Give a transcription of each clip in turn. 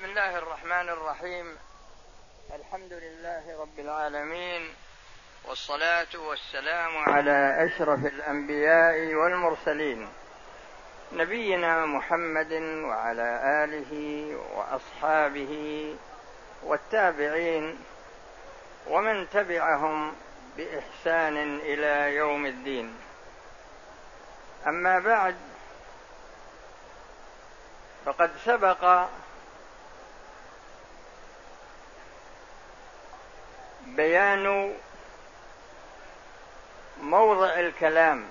بسم الله الرحمن الرحيم. الحمد لله رب العالمين والصلاة والسلام على أشرف الأنبياء والمرسلين. نبينا محمد وعلى آله وأصحابه والتابعين ومن تبعهم بإحسان إلى يوم الدين. أما بعد فقد سبق بيان موضع الكلام.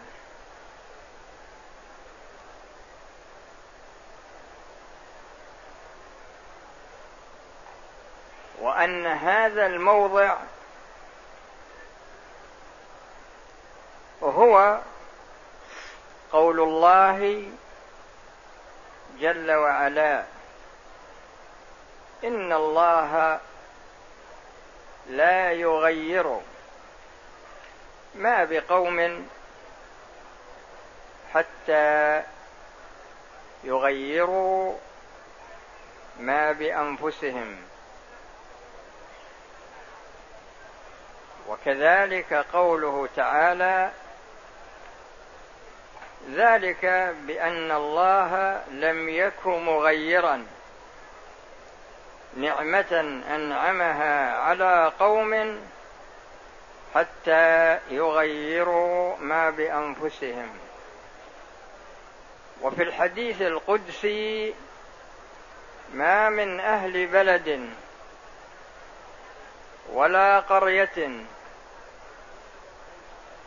وأن هذا الموضع هو قول الله جل وعلا إن الله لا يغير ما بقوم حتى يغيروا ما بأنفسهم. وكذلك قوله تعالى ذلك بأن الله لم يك مغيرا. نعمة أنعمها على قوم حتى يغيروا ما بأنفسهم. وفي الحديث القدسي ما من أهل بلد ولا قرية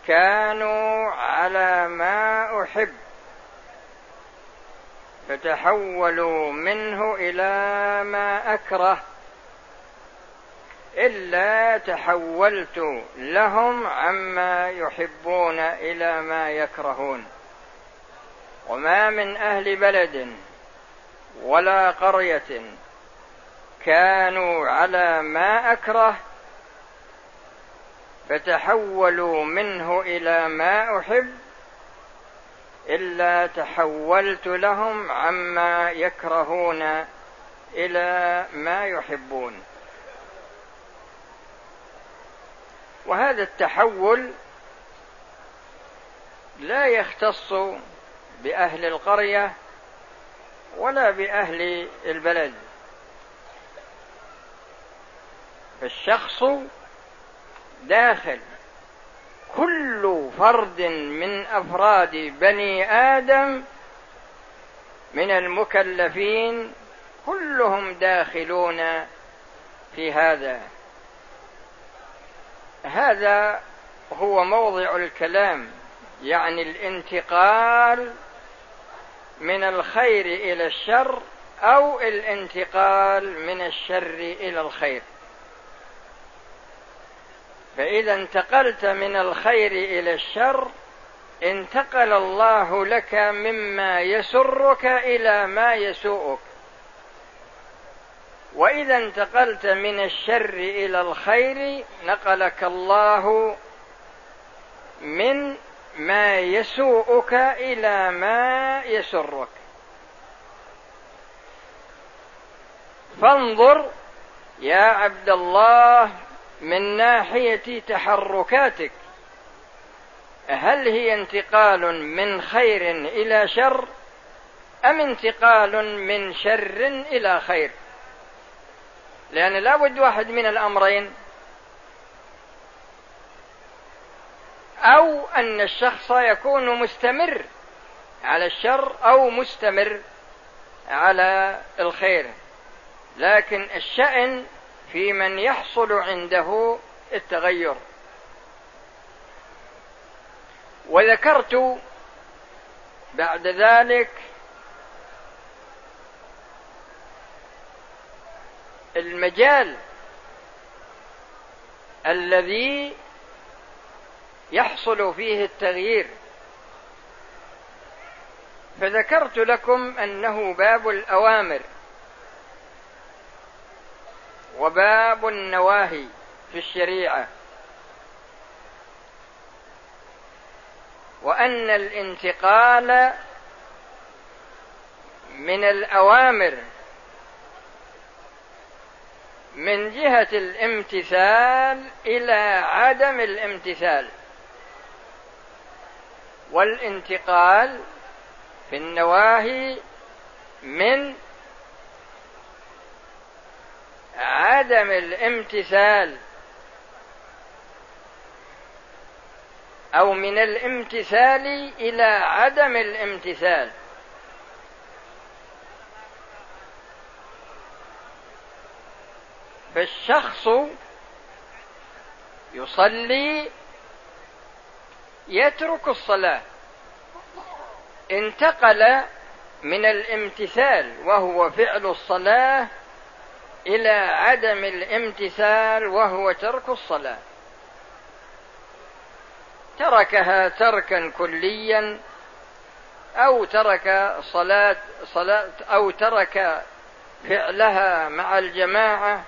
كانوا على ما أحب فتحولوا منه إلى ما أكره. إلا تحولت لهم عما يحبون إلى ما يكرهون. وما من أهل بلد ولا قرية كانوا على ما أكره فتحولوا منه إلى ما أحب. إلا تحولت لهم عما يكرهون إلى ما يحبون. وهذا التحول لا يختص بأهل القرية ولا بأهل البلد. فالشخص داخل كل فرد من أفراد بني آدم من المكلفين كلهم داخلون في هذا. هذا هو موضع الكلام يعني الانتقال من الخير إلى الشر أو الانتقال من الشر إلى الخير. فإذا انتقلت من الخير إلى الشر انتقل الله لك مما يسرك إلى ما يسوءك. وإذا انتقلت من الشر إلى الخير نقلك الله من ما يسوءك إلى ما يسرك. فانظر يا عبد الله من ناحية تحركاتك هل هي انتقال من خير إلى شر أم انتقال من شر إلى خير؟ لأن لا بد واحد من الأمرين. أو أن الشخص يكون مستمر على الشر أو مستمر على الخير لكن الشأن في من يحصل عنده التغير. وذكرت بعد ذلك المجال الذي يحصل فيه التغيير. فذكرت لكم أنه باب الأوامر. وباب النواهي في الشريعة. وأن الانتقال من الأوامر من جهة الامتثال إلى عدم الامتثال. والانتقال في النواهي من عدم الامتثال أو من الامتثال إلى عدم الامتثال. فالشخص يصلي يترك الصلاة. انتقل من الامتثال وهو فعل الصلاة إلى عدم الامتثال وهو ترك الصلاة. تركها تركا كليا أو ترك صلاة صلاة أو ترك فعلها مع الجماعة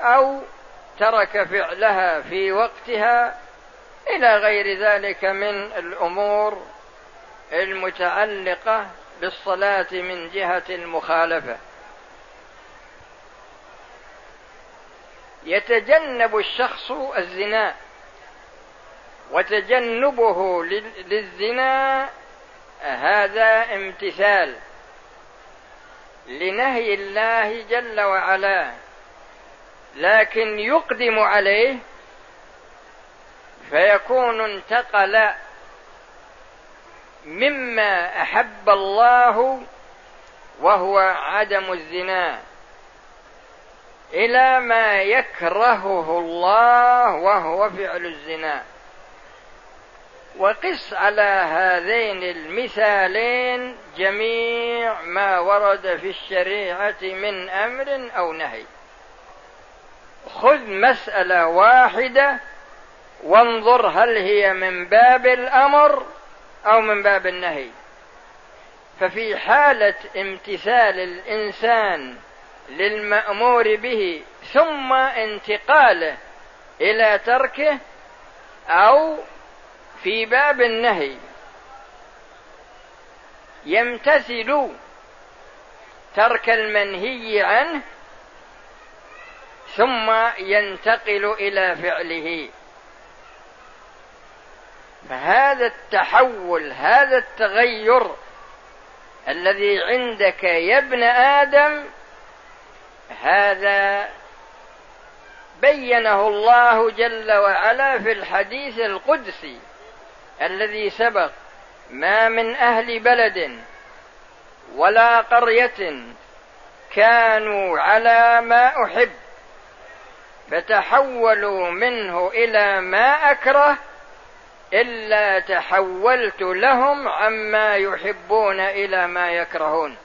أو ترك فعلها في وقتها. إلى غير ذلك من الأمور المتعلقة بالصلاة من جهة المخالفة. يتجنب الشخص الزنا وتجنبه للزنا هذا امتثال لنهي الله جل وعلا لكن يقدم عليه فيكون انتقل مما أحب الله وهو عدم الزنا. إلى ما يكرهه الله وهو فعل الزنا. وقس على هذين المثالين جميع ما ورد في الشريعة من أمر أو نهي. خذ مسألة واحدة وانظر هل هي من باب الأمر أو من باب النهي. ففي حالة امتثال الإنسان للمأمور به ثم انتقاله إلى تركه أو في باب النهي. يمتثل ترك المنهي عنه ثم ينتقل إلى فعله. فهذا التحول هذا التغير الذي عندك يا ابن آدم هذا بينه الله جل وعلا في الحديث القدسي الذي سبق ما من أهل بلد ولا قرية كانوا على ما أحب فتحولوا منه إلى ما أكره إلا تحولت لهم عما يحبون إلى ما يكرهون.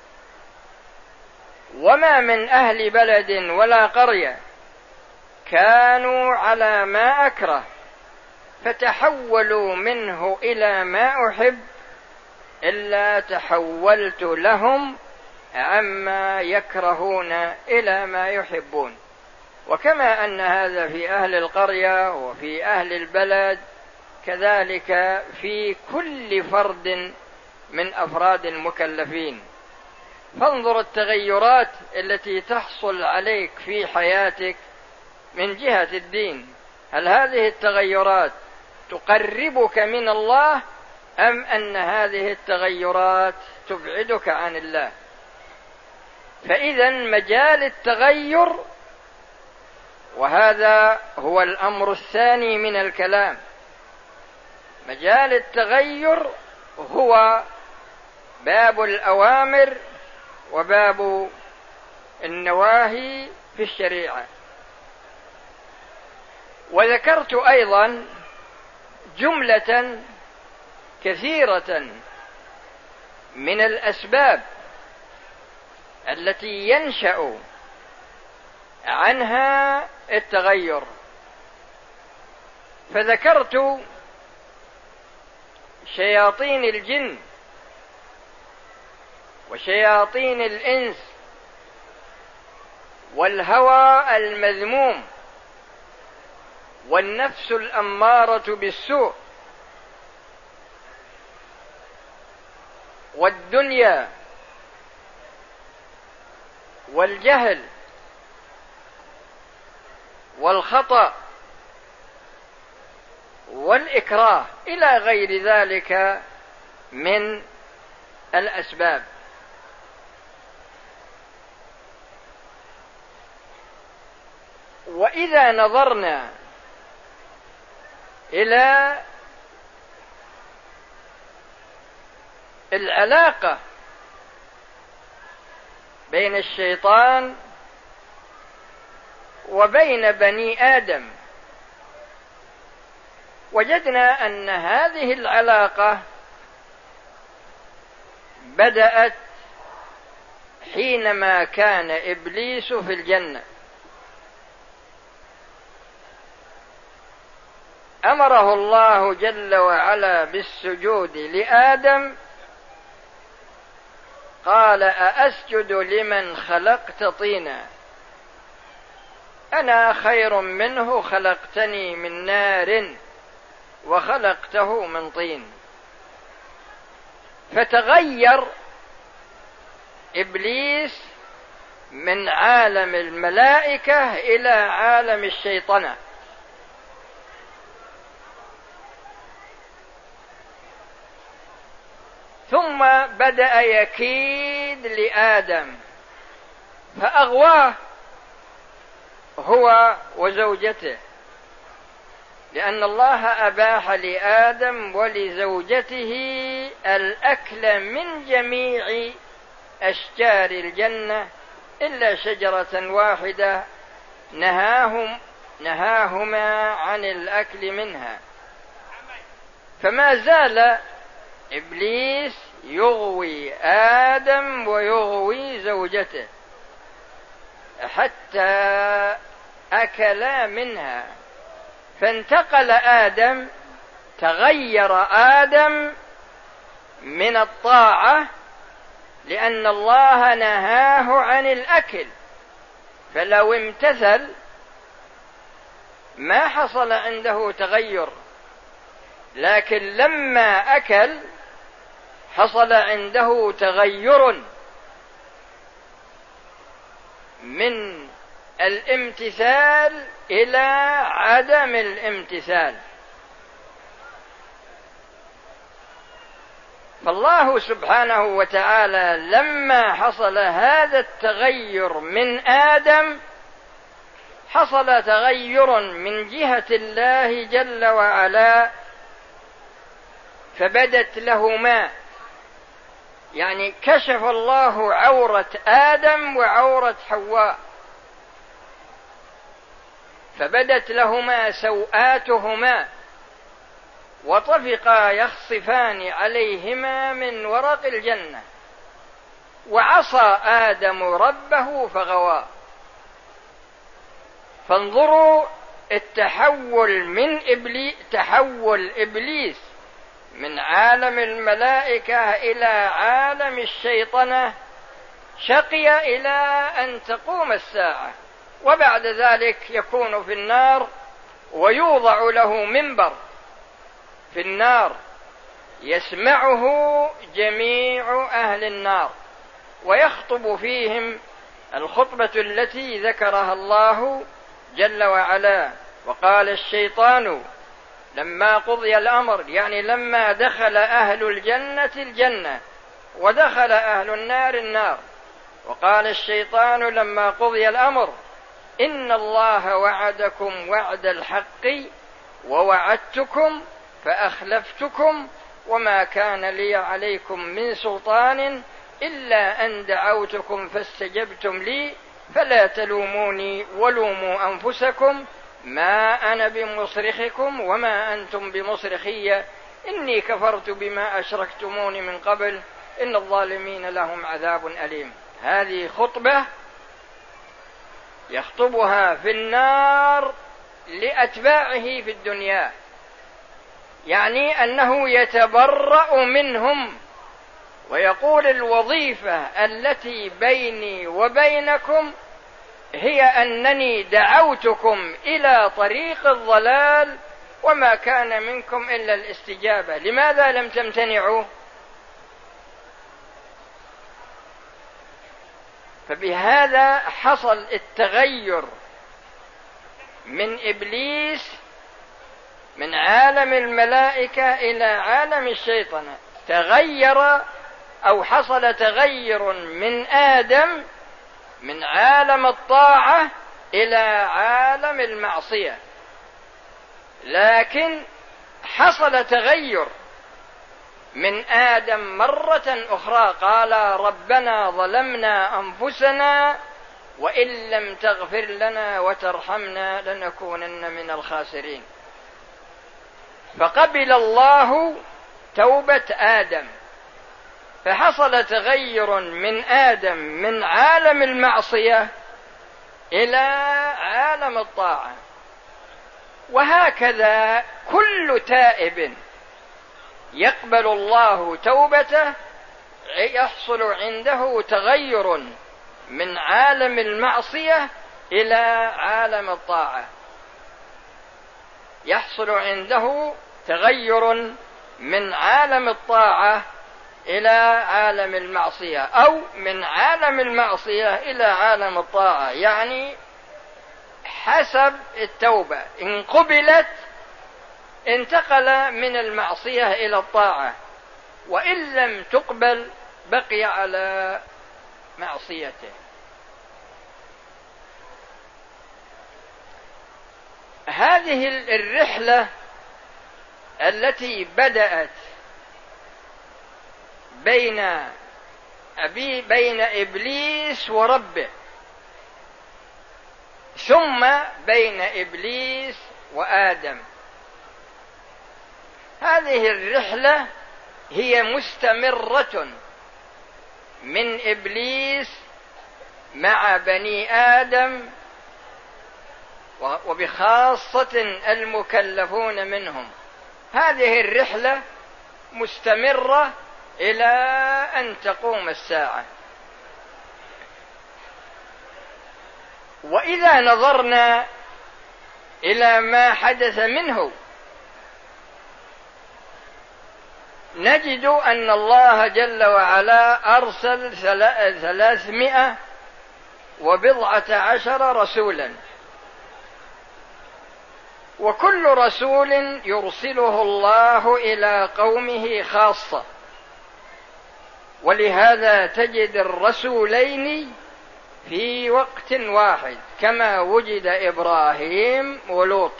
وما من أهل بلد ولا قرية كانوا على ما أكره فتحولوا منه إلى ما أحب إلا تحولت لهم عما يكرهون إلى ما يحبون. وكما أن هذا في أهل القرية وفي أهل البلد كذلك في كل فرد من أفراد المكلفين. فانظر التغيرات التي تحصل عليك في حياتك من جهة الدين. هل هذه التغيرات تقربك من الله أم أن هذه التغيرات تبعدك عن الله؟ فإذا مجال التغير وهذا هو الأمر الثاني من الكلام. مجال التغير هو باب الأوامر وباب النواهي في الشريعة. وذكرت أيضا جملة كثيرة من الأسباب التي ينشأ عنها التغير. فذكرت شياطين الجن وشياطين الإنس والهوى المذموم والنفس الأمارة بالسوء والدنيا والجهل والخطأ والإكراه إلى غير ذلك من الأسباب. وإذا نظرنا إلى العلاقة بين الشيطان وبين بني آدم وجدنا أن هذه العلاقة بدأت حينما كان إبليس في الجنة. أمره الله جل وعلا بالسجود لآدم. قال أأسجد لمن خلقت طينا. أنا خير منه خلقتني من نار وخلقته من طين. فتغير إبليس من عالم الملائكة إلى عالم الشيطنة. ثم بدأ يكيد لآدم. فأغواه هو وزوجته. لأن الله أباح لآدم ولزوجته الأكل من جميع أشجار الجنة إلا شجرة واحدة نهاهم نهاهما عن الأكل منها. فما زال إبليس يغوي آدم ويغوي زوجته حتى أكلا منها فانتقل آدم تغير آدم من الطاعة لأن الله نهاه عن الأكل. فلو امتثل ما حصل عنده تغير لكن لما أكل حصل عنده تغير من الامتثال إلى عدم الامتثال. فالله سبحانه وتعالى لما حصل هذا التغير من آدم حصل تغير من جهة الله جل وعلا فبدت لهما يعني كشف الله عورة آدم وعورة حواء. فبدت لهما سوآتهما وطفقا يخصفان عليهما من ورق الجنة. وعصى آدم ربه فغوى. فانظروا التحول من إبليس تحول إبليس من عالم الملائكة إلى عالم الشيطنة شقي إلى أن تقوم الساعة وبعد ذلك يكون في النار ويوضع له منبر. في النار يسمعه جميع أهل النار ويخطب فيهم الخطبة التي ذكرها الله جل وعلا وقال الشيطان لما قضي الأمر يعني لما دخل أهل الجنة الجنة ودخل أهل النار النار. وقال الشيطان لما قضي الأمر إن الله وعدكم وعد الحق ووعدتكم فأخلفتكم وما كان لي عليكم من سلطان إلا أن دعوتكم فاستجبتم لي فلا تلوموني ولوموا أنفسكم ما أنا بمصرخكم وما أنتم بمصرخي. إني كفرت بما اشركتمون من قبل. إن الظالمين لهم عذاب أليم. هذه خطبة يخطبها في النار لأتباعه في الدنيا. يعني أنه يتبرأ منهم. ويقول الوظيفة التي بيني وبينكم هي أنني دعوتكم إلى طريق الضلال وما كان منكم إلا الاستجابة. لماذا لم تمتنعوا؟ فبهذا حصل التغير من إبليس من عالم الملائكة إلى عالم الشيطنة. تغير أو حصل تغير من آدم من عالم الطاعة إلى عالم المعصية. لكن حصل تغير من آدم مرة أخرى قال ربنا ظلمنا أنفسنا وإن لم تغفر لنا وترحمنا لنكونن من الخاسرين. فقبل الله توبة آدم. فحصل تغير من آدم من عالم المعصية إلى عالم الطاعة. وهكذا كل تائب يقبل الله توبته يحصل عنده تغير من عالم المعصية إلى عالم الطاعة. يحصل عنده تغير من عالم الطاعة إلى عالم المعصية أو من عالم المعصية إلى عالم الطاعة. يعني حسب التوبة. إن قبلت انتقل من المعصية إلى الطاعة. وإن لم تقبل بقي على معصيته. هذه الرحلة التي بدأت بين أبي بين إبليس وربه. ثم بين إبليس وآدم. هذه الرحلة هي مستمرة من إبليس مع بني آدم وبخاصة المكلفون منهم. هذه الرحلة مستمرة إلى أن تقوم الساعة. وإذا نظرنا إلى ما حدث منه نجد أن الله جل وعلا أرسل ثلاثمائة وبضعة عشر رسولا. وكل رسول يرسله الله إلى قومه خاصة. ولهذا تجد الرسولين في وقت واحد كما وجد إبراهيم ولوط.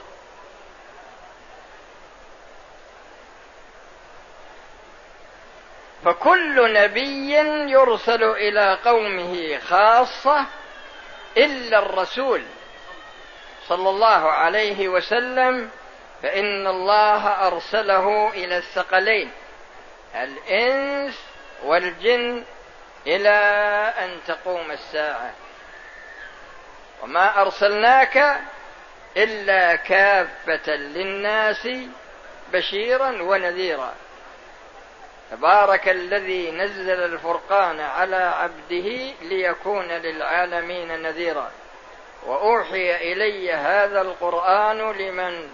فكل نبي يرسل إلى قومه خاصة إلا الرسول صلى الله عليه وسلم فإن الله أرسله إلى الثقلين الإنس والجن إلى أن تقوم الساعة. وما أرسلناك إلا كافة للناس بشيرا ونذيرا. تبارك الذي نزل الفرقان على عبده ليكون للعالمين نذيرا. وأوحي إلي هذا القرآن لمن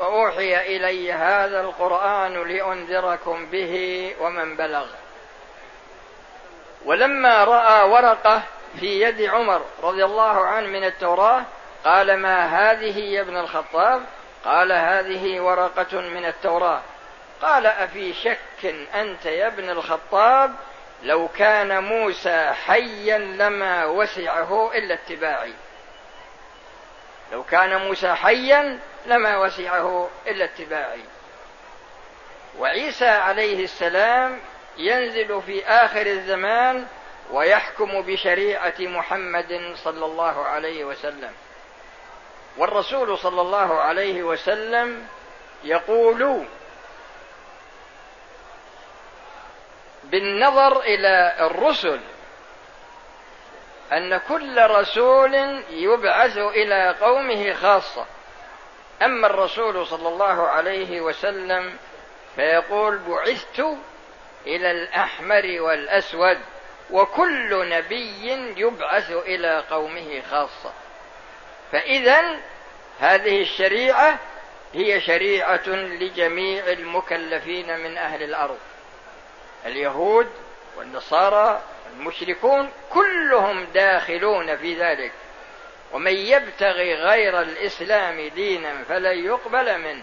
وأوحي إلي هذا القرآن لأنذركم به ومن بلغ. ولما رأى ورقة في يد عمر رضي الله عنه من التوراة قال ما هذه يا ابن الخطاب؟ قال هذه ورقة من التوراة. قال أفي شك أنت يا ابن الخطاب؟ لو كان موسى حيا لما وسعه إلا اتباعي. لو كان موسى حيا لما وسعه إلا اتباعي. وعيسى عليه السلام ينزل في آخر الزمان ويحكم بشريعة محمد صلى الله عليه وسلم. والرسول صلى الله عليه وسلم يقول بالنظر إلى الرسل أن كل رسول يبعث إلى قومه خاصة. أما الرسول صلى الله عليه وسلم فيقول بعثت إلى الأحمر والأسود وكل نبي يبعث إلى قومه خاصة. فاذا هذه الشريعة هي شريعة لجميع المكلفين من أهل الأرض. اليهود والنصارى المشركون كلهم داخلون في ذلك. ومن يبتغي غير الإسلام دينا فلن يقبل منه.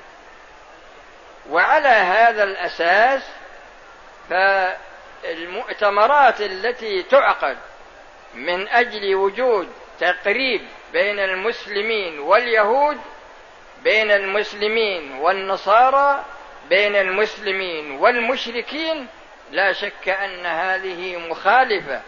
وعلى هذا الأساس فالمؤتمرات التي تعقد من أجل وجود تقريب بين المسلمين واليهود بين المسلمين والنصارى بين المسلمين والمشركين لا شك أن هذه مخالفة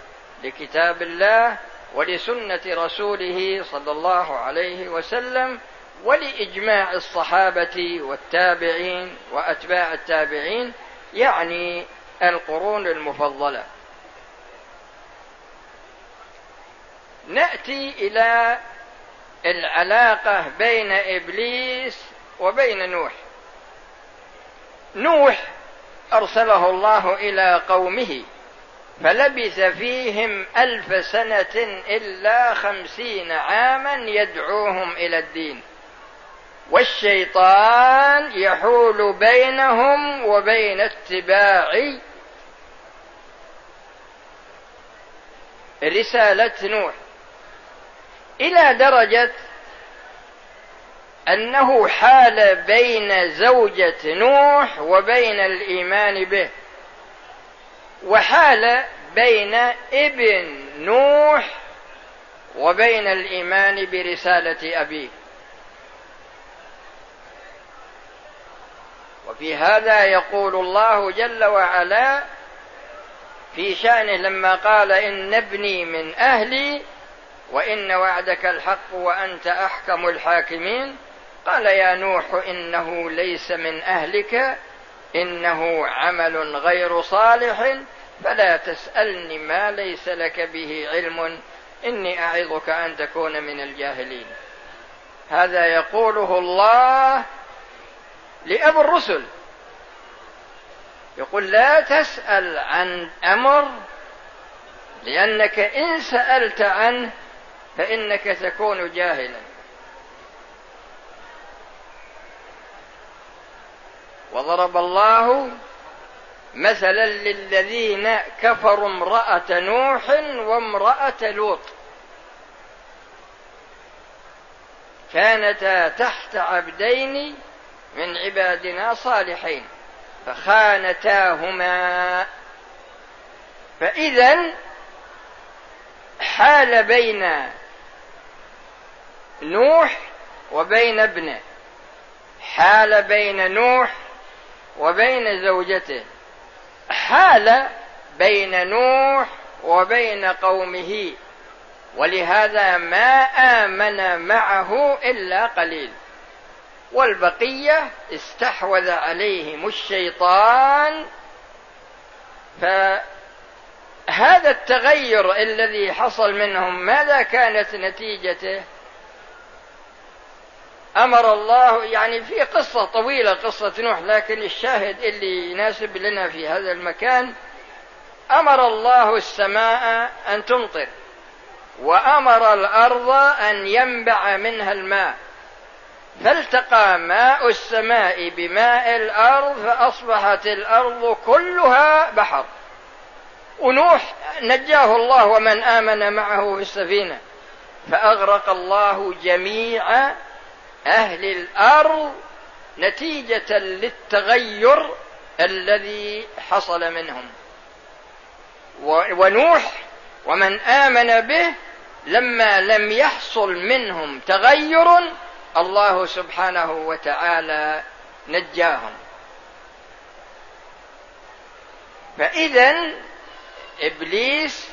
لكتاب الله ولسنة رسوله صلى الله عليه وسلم ولإجماع الصحابة والتابعين وأتباع التابعين يعني القرون المفضلة. نأتي إلى العلاقة بين إبليس وبين نوح. نوح أرسله الله إلى قومه فلبث فيهم ألف سنة إلا خمسين عاما يدعوهم إلى الدين. والشيطان يحول بينهم وبين اتباع رسالة نوح. إلى درجة أنه حال بين زوجة نوح وبين الإيمان به وحال بين ابن نوح وبين الإيمان برسالة أبيه. وفي هذا يقول الله جل وعلا في شأنه لما قال إن ابني من أهلي وإن وعدك الحق وأنت أحكم الحاكمين. قال يا نوح إنه ليس من أهلك إنه عمل غير صالح فلا تسألني ما ليس لك به علم إني أعظك أن تكون من الجاهلين. هذا يقوله الله لأبو الرسل. يقول لا تسأل عن أمر لأنك إن سألت عنه فإنك تكون جاهلا. وضرب الله مثلا للذين كفروا امرأة نوح وامرأة لوط. كانتا تحت عبدين من عبادنا صالحين فخانتاهما. فإذا حال بين نوح وبين ابنه حال بين نوح وبين زوجته. حال بين نوح وبين قومه. ولهذا ما آمن معه إلا قليل. والبقية استحوذ عليهم الشيطان. فهذا التغير الذي حصل منهم ماذا كانت نتيجته؟ أمر الله يعني في قصة طويلة قصة نوح لكن الشاهد اللي يناسب لنا في هذا المكان أمر الله السماء أن تمطر وأمر الأرض أن ينبع منها الماء. فالتقى ماء السماء بماء الأرض فأصبحت الأرض كلها بحر. ونوح نجاه الله ومن آمن معه في السفينة فأغرق الله جميع أهل الأرض نتيجة للتغير الذي حصل منهم. ونوح ومن آمن به لما لم يحصل منهم تغير الله سبحانه وتعالى نجاهم. فاذا إبليس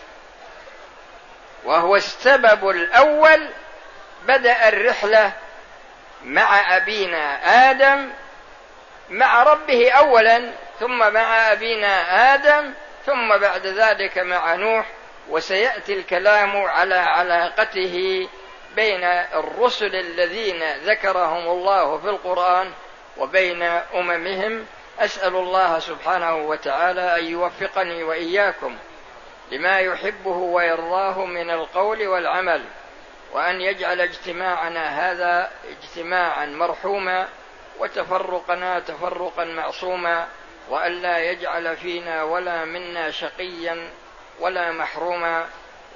وهو السبب الأول بدأ الرحلة مع أبينا آدم مع ربه أولا ثم مع أبينا آدم ثم بعد ذلك مع نوح وسيأتي الكلام على علاقته بين الرسل الذين ذكرهم الله في القرآن وبين أممهم. أسأل الله سبحانه وتعالى أن يوفقني وإياكم لما يحبه ويرضاه من القول والعمل. وأن يجعل اجتماعنا هذا اجتماعا مرحوما وتفرقنا تفرقا معصوما وأن لا يجعل فينا ولا منا شقيا ولا محروما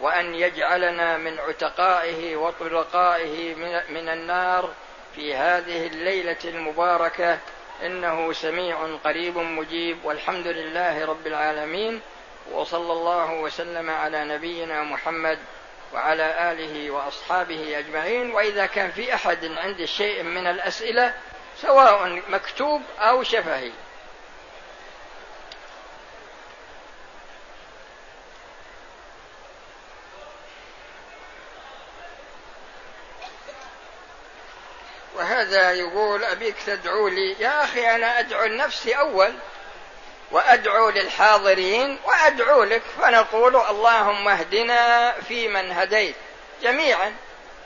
وأن يجعلنا من عتقائه وطلقائه من النار في هذه الليلة المباركة. إنه سميع قريب مجيب. والحمد لله رب العالمين. وصلى الله وسلم على نبينا محمد وعلى آله وأصحابه أجمعين وإذا كان في أحد عنده شيء من الأسئلة سواء مكتوب أو شفهي. وهذا يقول أبيك تدعو لي يا أخي أنا أدعو لنفسي أول وأدعو للحاضرين وأدعو لك فنقول اللهم اهدنا فيمن هديت جميعا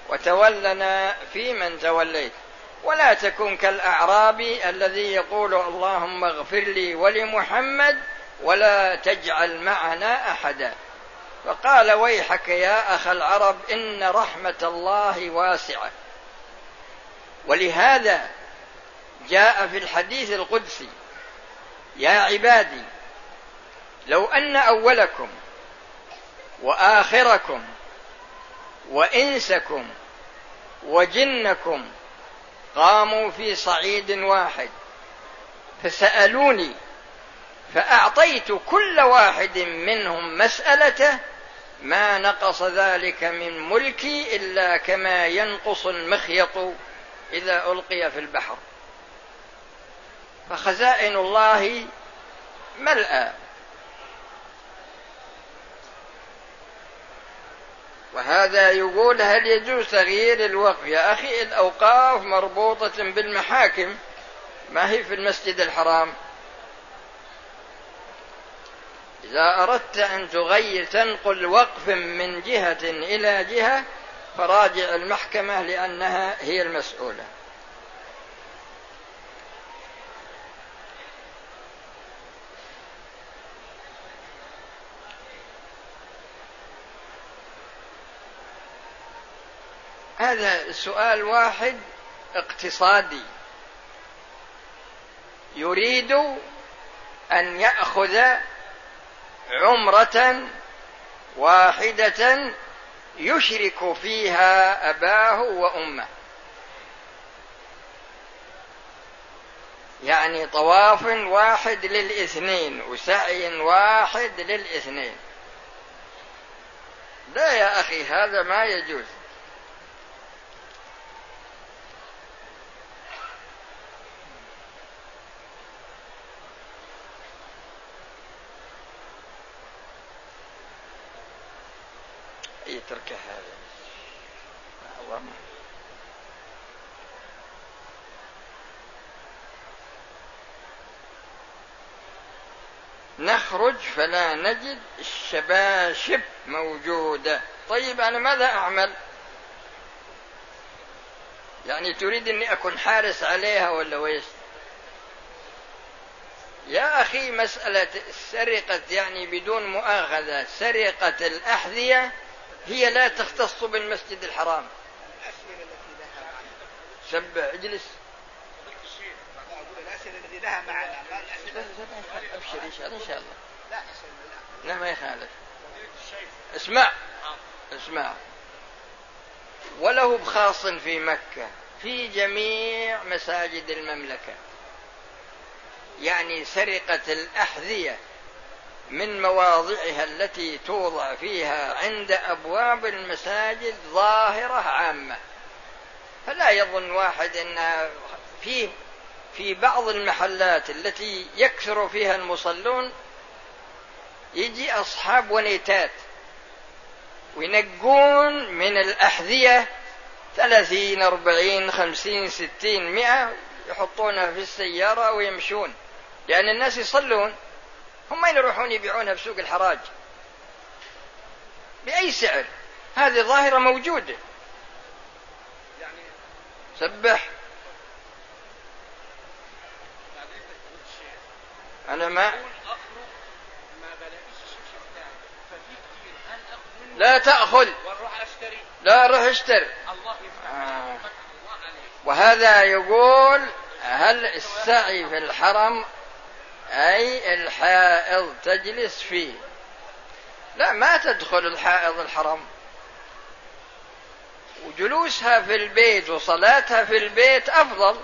وتولنا فيمن توليت. ولا تكن كالأعرابي الذي يقول اللهم اغفر لي ولمحمد ولا تجعل معنا أحدا. فقال ويحك يا أخ العرب إن رحمة الله واسعة. ولهذا جاء في الحديث القدسي يا عبادي لو أن أولكم وآخركم وإنسكم وجنكم قاموا في صعيد واحد فسألوني فأعطيت كل واحد منهم مسألته ما نقص ذلك من ملكي إلا كما ينقص المخيط إذا ألقي في البحر. فخزائن الله ملأى. وهذا يقول هل يجوز تغيير الوقف؟ يا أخي الأوقاف مربوطة بالمحاكم. ما هي في المسجد الحرام؟ إذا أردت أن تغير تنقل وقف من جهة إلى جهة فراجع المحكمة لأنها هي المسؤولة. هذا سؤال واحد اقتصادي. يريد أن يأخذ عمرة واحدة يشرك فيها أباه وأمه. يعني طواف واحد للاثنين وسعي واحد للاثنين. لا يا أخي هذا ما يجوز. يترك هذا. نخرج فلا نجد الشباشب موجودة. طيب أنا ماذا أعمل؟ يعني تريد أني أكون حارس عليها ولا ويش؟ يا أخي مسألة سرقة يعني بدون مؤاخذة. سرقة الأحذية هي لا تختص بالمسجد الحرام. سبع اجلس. ابشر ان شاء الله ان شاء الله لا ما يخالف. اسمع. اسمع. وله بخاص في مكة في جميع مساجد المملكة. يعني سرقة الأحذية. من مواضعها التي توضع فيها عند أبواب المساجد ظاهرة عامة. فلا يظن واحد إن في في بعض المحلات التي يكثر فيها المصلون يجي أصحاب ونيتات وينقون من الأحذية ثلاثين أربعين خمسين ستين مئة يحطونها في السيارة ويمشون. لأن الناس يصلون هم وين يروحون يبيعونها بسوق الحراج؟ بأي سعر؟ هذه ظاهرة موجودة. يعني سبح. أنا ما لا تأخذ. لا روح اشتري. آه. وهذا يقول هل السعي في الحرم أي الحائض تجلس فيه. لا ما تدخل الحائض الحرم وجلوسها في البيت وصلاتها في البيت أفضل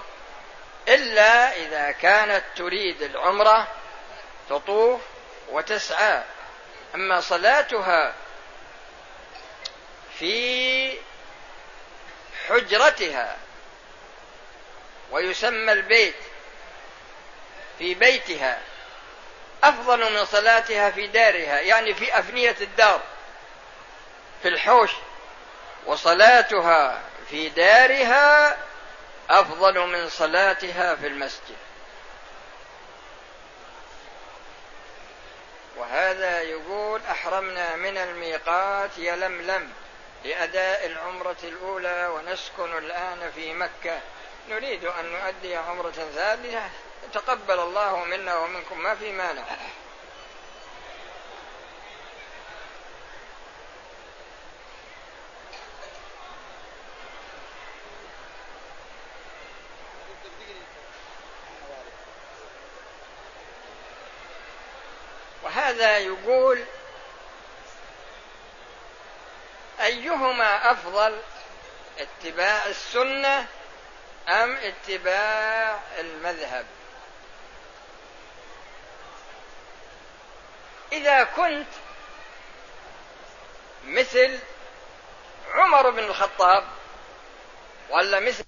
إلا إذا كانت تريد العمرة تطوف وتسعى. أما صلاتها في حجرتها ويسمى البيت في بيتها أفضل من صلاتها في دارها يعني في أفنية الدار في الحوش وصلاتها في دارها أفضل من صلاتها في المسجد. وهذا يقول أحرمنا من الميقات يلملم لأداء العمرة الأولى ونسكن الآن في مكة. نريد أن نؤدي عمرة ثانية تقبل الله منا ومنكم ما في مانع. وهذا يقول أيهما أفضل اتباع السنة أم اتباع المذهب؟ إذا كنت مثل عمر بن الخطاب ولا مثل